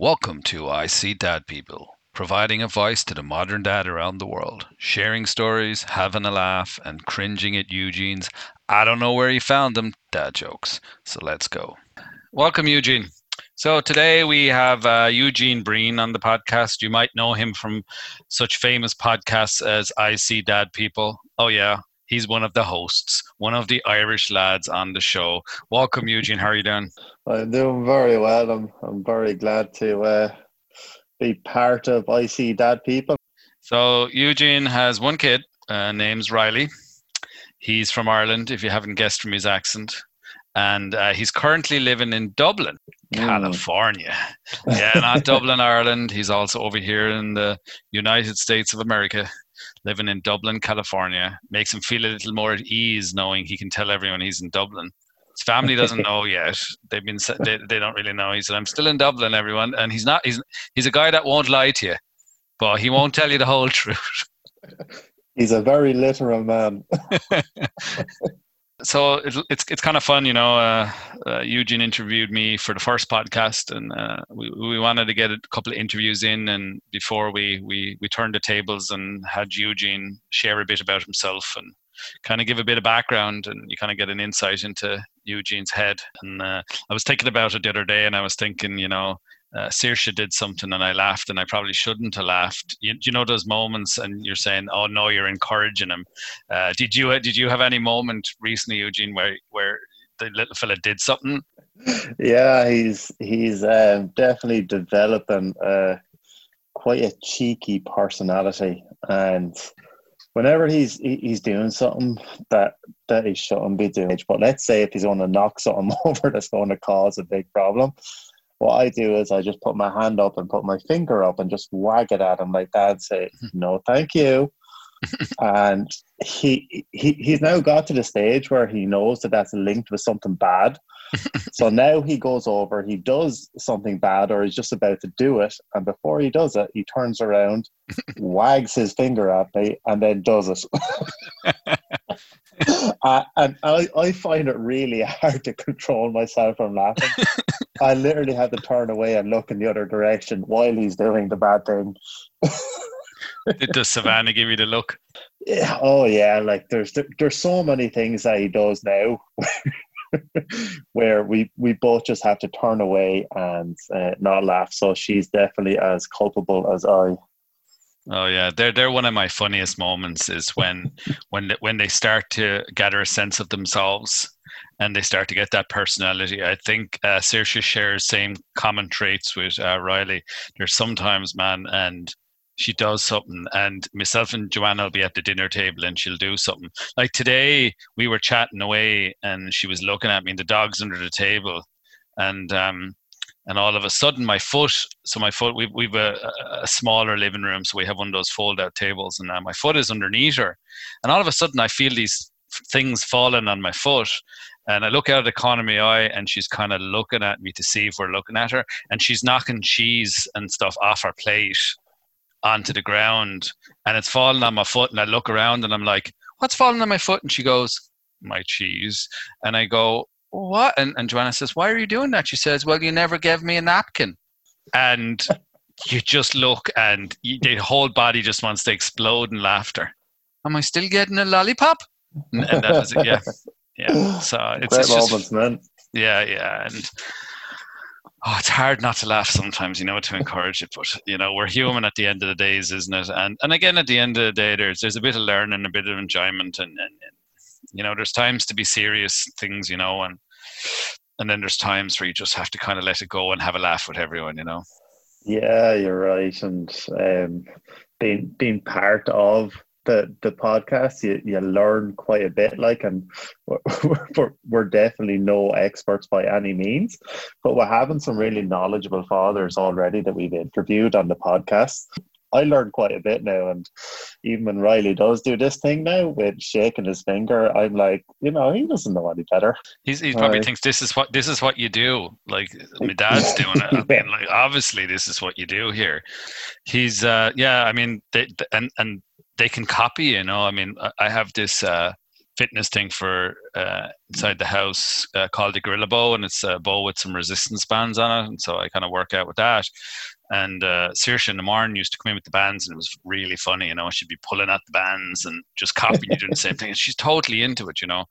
Welcome to I See Dad People, providing a voice to the modern dad around the world, sharing stories, having a laugh, and cringing at Eugene's I don't know where he found them dad jokes. So let's go. Welcome, Eugene. So today we have uh, Eugene Breen on the podcast. You might know him from such famous podcasts as I See Dad People. Oh, yeah, he's one of the hosts, one of the Irish lads on the show. Welcome, Eugene. How are you doing? I'm doing very well. I'm I'm very glad to uh, be part of I See Dad People. So Eugene has one kid, uh, name's Riley. He's from Ireland, if you haven't guessed from his accent. And uh, he's currently living in Dublin, California. Mm. Yeah, not Dublin, Ireland. He's also over here in the United States of America, living in Dublin, California. Makes him feel a little more at ease knowing he can tell everyone he's in Dublin. His family doesn't know yet. They've been they, they don't really know. He said, "I'm still in Dublin, everyone," and he's not. He's he's a guy that won't lie to you, but he won't tell you the whole truth. He's a very literal man. so it, it's it's kind of fun, you know. Uh, uh, Eugene interviewed me for the first podcast, and uh, we we wanted to get a couple of interviews in, and before we we we turned the tables and had Eugene share a bit about himself and kind of give a bit of background, and you kind of get an insight into Eugene's head. And uh, I was thinking about it the other day, and I was thinking, you know, uh, did something and I laughed and I probably shouldn't have laughed. You, you know those moments and you're saying, "Oh no, you're encouraging him." Uh, did you did you have any moment recently, Eugene, where where the little fella did something? Yeah, he's he's um, definitely developing uh, quite a cheeky personality, and whenever he's he's doing something that that he shouldn't be doing, but let's say if he's going to knock something over that's going to cause a big problem what I do is I just put my hand up and put my finger up and just wag it at him like dad say, no, thank you. and he, he he's now got to the stage where he knows that that's linked with something bad. so now he goes over, he does something bad, or he's just about to do it, and before he does it, he turns around, wags his finger at me, and then does it. uh, and I, I find it really hard to control myself from laughing. I literally have to turn away and look in the other direction while he's doing the bad thing. Does Savannah give you the look? Yeah. Oh yeah. Like there's there's so many things that he does now. where we we both just have to turn away and uh, not laugh. So she's definitely as culpable as I. Oh yeah, they're they're one of my funniest moments is when when when they start to gather a sense of themselves and they start to get that personality. I think uh, Saoirse shares same common traits with uh, Riley. There's sometimes, man, and she does something, and myself and Joanna will be at the dinner table, and she'll do something. Like today, we were chatting away, and she was looking at me, and the dog's under the table, and um, and all of a sudden my foot so my foot we've, we've a, a smaller living room so we have one of those fold out tables and uh, my foot is underneath her and all of a sudden i feel these things falling on my foot and I look out of the corner of my eye, and she's kind of looking at me to see if we're looking at her, and she's knocking cheese and stuff off her plate onto the ground, and it's falling on my foot. And I look around, and I'm like, "What's falling on my foot?" And she goes, "My cheese." And I go, "What?" And, and Joanna says, "Why are you doing that?" She says, "Well, you never gave me a napkin," and you just look, and you, the whole body just wants to explode in laughter. Am I still getting a lollipop? And, and that was it. Yeah yeah. So it's, Great it's moments, just, man. Yeah, yeah, and oh, it's hard not to laugh sometimes, you know, to encourage it. But you know, we're human at the end of the days, isn't it? And and again, at the end of the day, there's there's a bit of learning, a bit of enjoyment, and, and you know, there's times to be serious things, you know, and and then there's times where you just have to kind of let it go and have a laugh with everyone, you know. Yeah, you're right, and um, being being part of the the podcast, you, you learn quite a bit. Like, and we're, we're definitely no experts by any means, but we're having some really knowledgeable fathers already that we've interviewed on the podcast. I learned quite a bit now, and even when Riley does do this thing now with shaking his finger, I'm like, you know, he doesn't know any better. He's, he probably uh, thinks this is what this is what you do. Like my dad's doing it. I mean, like obviously this is what you do here. He's, uh, yeah. I mean, they, and and they can copy. You know, I mean, I have this uh, fitness thing for uh, inside the house uh, called the Gorilla Bow, and it's a bow with some resistance bands on it. And so I kind of work out with that. And uh, Saoirse the morning used to come in with the bands, and it was really funny. You know, she'd be pulling at the bands and just copying you doing the same thing. And she's totally into it, you know.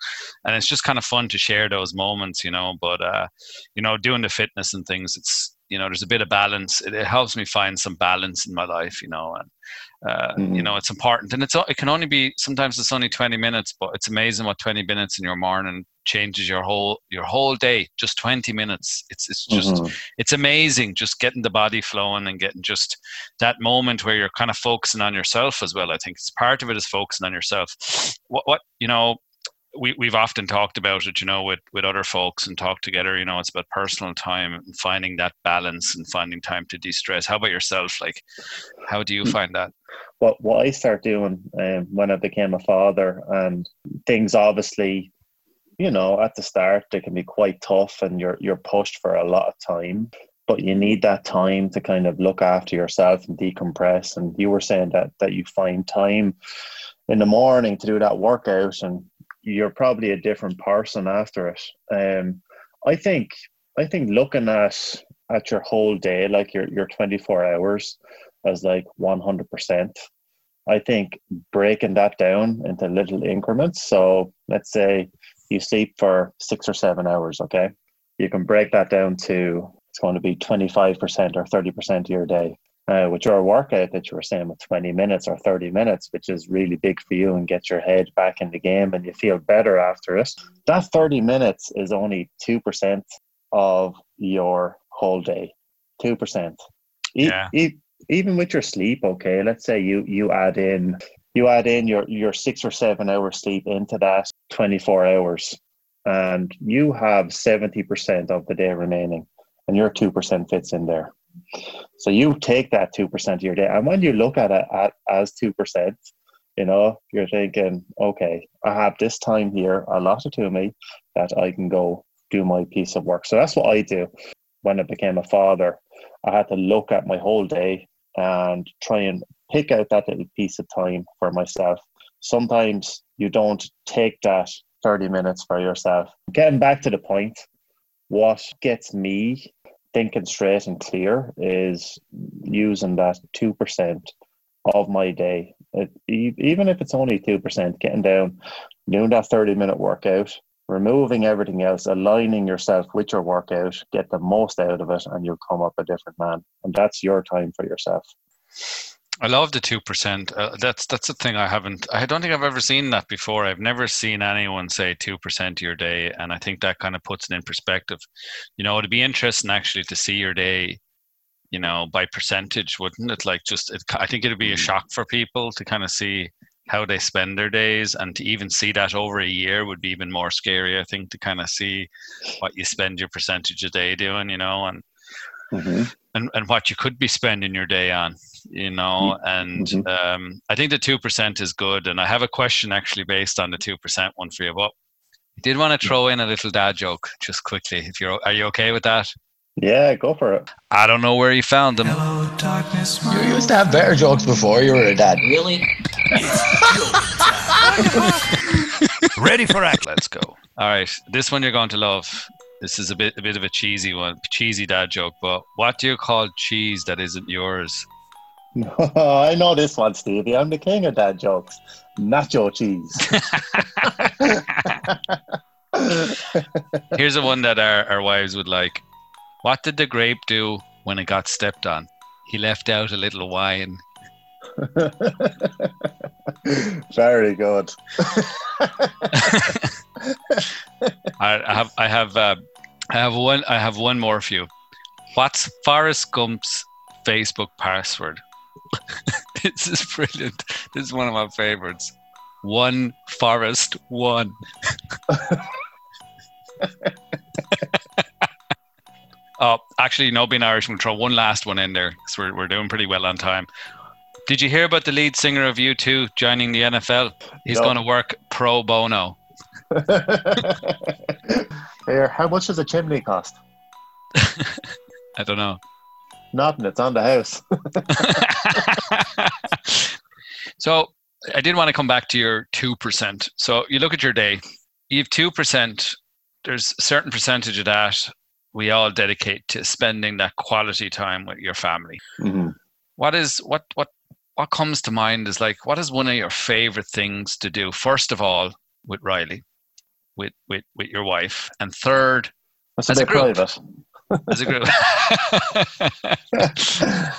And it's just kind of fun to share those moments, you know. But uh, you know, doing the fitness and things, it's you know, there's a bit of balance. It, it helps me find some balance in my life, you know. And uh, mm-hmm. You know, it's important, and it's it can only be sometimes it's only twenty minutes, but it's amazing what twenty minutes in your morning changes your whole your whole day. Just twenty minutes. It's it's just mm-hmm. it's amazing. Just getting the body flowing and getting just that moment where you're kind of focusing on yourself as well. I think it's part of it is focusing on yourself. What what you know we, we've often talked about it, you know, with, with other folks and talk together, you know, it's about personal time and finding that balance and finding time to de-stress. How about yourself? Like, how do you hmm. find that? What, what I started doing um, when I became a father and things obviously, you know, at the start, they can be quite tough and you're, you're pushed for a lot of time, but you need that time to kind of look after yourself and decompress. And you were saying that, that you find time in the morning to do that workout and you're probably a different person after it. Um, I think I think looking at at your whole day, like your your 24 hours, as like 100 percent. I think breaking that down into little increments. So let's say you sleep for six or seven hours. Okay, you can break that down to it's going to be 25 percent or 30 percent of your day uh, with your workout that you were saying with 20 minutes or 30 minutes, which is really big for you and get your head back in the game and you feel better after it, that 30 minutes is only 2% of your whole day. 2%. Yeah. E- e- even with your sleep, okay, let's say you, you add in you add in your, your six or seven hour sleep into that 24 hours and you have 70% of the day remaining and your 2% fits in there so you take that 2% of your day. And when you look at it at, as 2%, you know, you're thinking, okay, I have this time here allotted to me that I can go do my piece of work. So that's what I do. When I became a father, I had to look at my whole day and try and pick out that little piece of time for myself. Sometimes you don't take that 30 minutes for yourself. Getting back to the point, what gets me thinking straight and clear is using that 2% of my day. It, even if it's only 2%, getting down, doing that 30 minute workout, removing everything else, aligning yourself with your workout, get the most out of it, and you'll come up a different man. And that's your time for yourself. I love the two percent. Uh, that's that's the thing I haven't. I don't think I've ever seen that before. I've never seen anyone say two percent of your day, and I think that kind of puts it in perspective. You know, it'd be interesting actually to see your day, you know, by percentage, wouldn't it? Like, just it, I think it'd be a mm. shock for people to kind of see how they spend their days, and to even see that over a year would be even more scary. I think to kind of see what you spend your percentage a day doing, you know, and mm-hmm. And and what you could be spending your day on you know and mm-hmm. um, i think the 2% is good and i have a question actually based on the 2% one for you but I did want to throw in a little dad joke just quickly if you're are you okay with that? Yeah go for it. I don't know where you found them. Hello, darkness, you used to have better jokes before you were a dad. Really? Ready for act. Let's go. All right this one you're going to love this is a bit a bit of a cheesy one cheesy dad joke but what do you call cheese that isn't yours I know this one, Stevie. I'm the king of dad jokes. Nacho cheese. Here's a one that our, our wives would like. What did the grape do when it got stepped on? He left out a little wine. Very good. I, have I have uh, I have one I have one more for you. What's Forrest Gump's Facebook password? this is brilliant. This is one of my favorites. One forest, one. oh, actually, no, being Irish, we'll throw one last one in there because we're, we're doing pretty well on time. Did you hear about the lead singer of U2 joining the NFL? He's no. going to work pro bono. Here, how much does a chimney cost? I don't know. Nothing. It's on the house. so I did want to come back to your two percent. So you look at your day, you have two percent. There's a certain percentage of that we all dedicate to spending that quality time with your family. Mhm. What is what what what comes to mind is like what is one of your favorite things to do? First of all, with Riley, with with with your wife, and third, That's a As a bit group. private. as a group.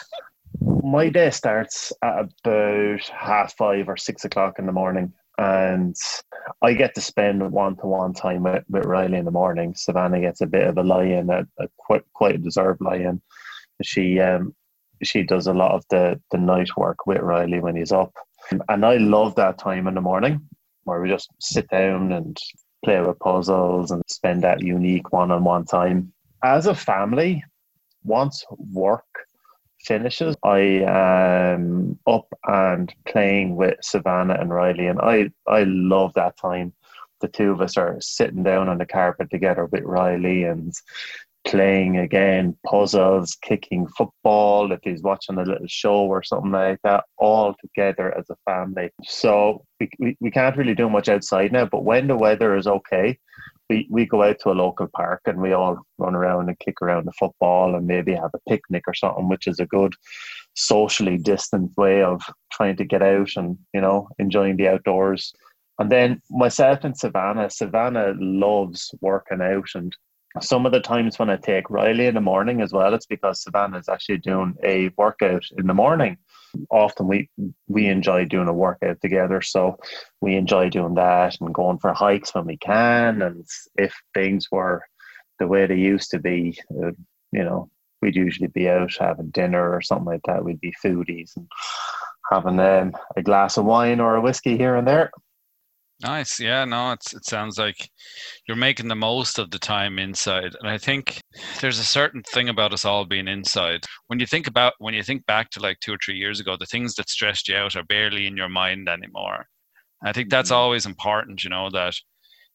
My day starts at about half five or six o'clock in the morning, and I get to spend one-to-one time with, with Riley in the morning. Savannah gets a bit of a lie-in, a, a quite quite a deserved lie-in. She um she does a lot of the the night work with Riley when he's up, and I love that time in the morning where we just sit down and play with puzzles and spend that unique one-on-one time. As a family, once work finishes, I am up and playing with Savannah and Riley, and I I love that time. The two of us are sitting down on the carpet together with Riley and playing again puzzles, kicking football. If he's watching a little show or something like that, all together as a family. So we we, we can't really do much outside now, but when the weather is okay. We, we go out to a local park and we all run around and kick around the football and maybe have a picnic or something, which is a good socially distant way of trying to get out and you know enjoying the outdoors and then myself and savannah savannah loves working out and some of the times when i take riley in the morning as well it's because savannah is actually doing a workout in the morning often we we enjoy doing a workout together so we enjoy doing that and going for hikes when we can and if things were the way they used to be uh, you know we'd usually be out having dinner or something like that. We'd be foodies and having um, a glass of wine or a whiskey here and there. Nice. Yeah, no, it's it sounds like you're making the most of the time inside. And I think there's a certain thing about us all being inside. When you think about when you think back to like two or three years ago, the things that stressed you out are barely in your mind anymore. I think that's Mhm. always important, you know, that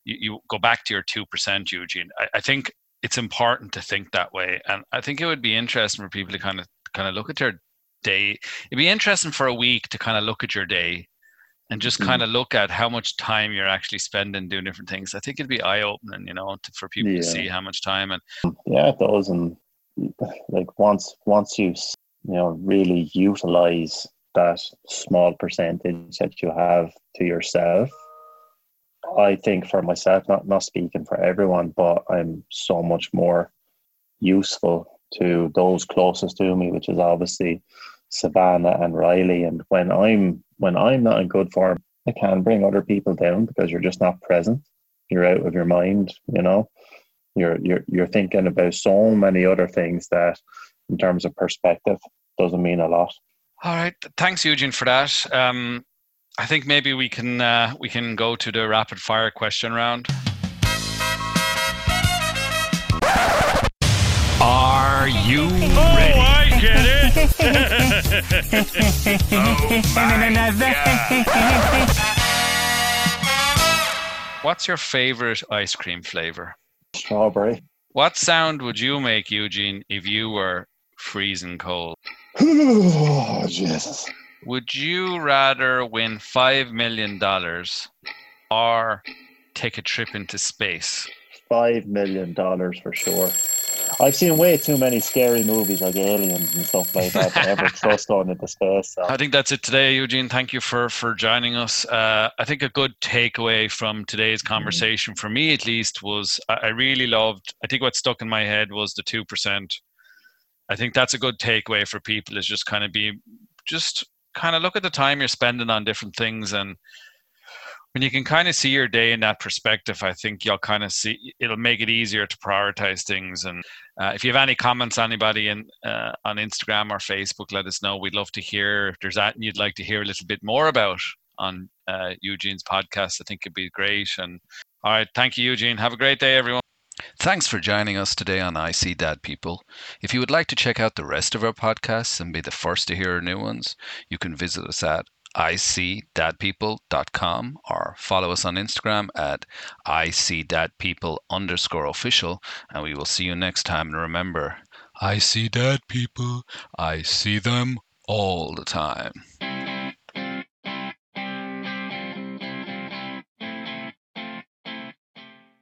you, you go back to your two percent, Eugene. I, I think it's important to think that way. And I think it would be interesting for people to kind of kind of look at their day. It'd be interesting for a week to kind of look at your day and just Mhm. kind of look at how much time you're actually spending doing different things. I think it'd be eye opening, you know, to, for people Yeah. to see how much time and Yeah, it does. And like once once you you know really utilize that small percentage that you have to yourself, I think for myself, not not speaking for everyone, but I'm so much more useful to those closest to me, which is obviously Savannah and Riley. And when I'm when I'm not in good form, I can bring other people down because you're just not present. You're out of your mind, you know. You're you're you're thinking about so many other things that in terms of perspective doesn't mean a lot. all right. Thanks, Eugene, for that. Um, I think maybe we can uh, we can go to the rapid fire question round. Are you Oh, ready? I get it. Oh, What's your favorite ice cream flavor? Strawberry. What sound would you make, Eugene, if you were freezing cold? oh, Jesus. Would you rather win $5 million or take a trip into space? Five million dollars for sure. I've seen way too many scary movies like aliens and stuff like that to ever trust going into space. So. I think that's it today, Eugene. Thank you for for joining us. Uh, I think a good takeaway from today's conversation, for me at least, was I, I really loved. I think what stuck in my head was the two percent. I think that's a good takeaway for people. Is just kind of be, just kind of look at the time you're spending on different things, and when you can kind of see your day in that perspective, I think you'll kind of see it'll make it easier to prioritize things. And uh, if you have any comments, anybody in uh, on Instagram or Facebook, let us know. We'd love to hear if there's anything you'd like to hear a little bit more about on uh, Eugene's podcast. I think it'd be great. And all right, thank you, Eugene. Have a great day, everyone. Thanks for joining us today on I See Dad People. If you would like to check out the rest of our podcasts and be the first to hear our new ones, you can visit us at icdadpeople.com or follow us on Instagram at icdadpeople underscore official and we will see you next time. And remember, I see dad people, I see them all the time.